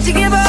Won't you give up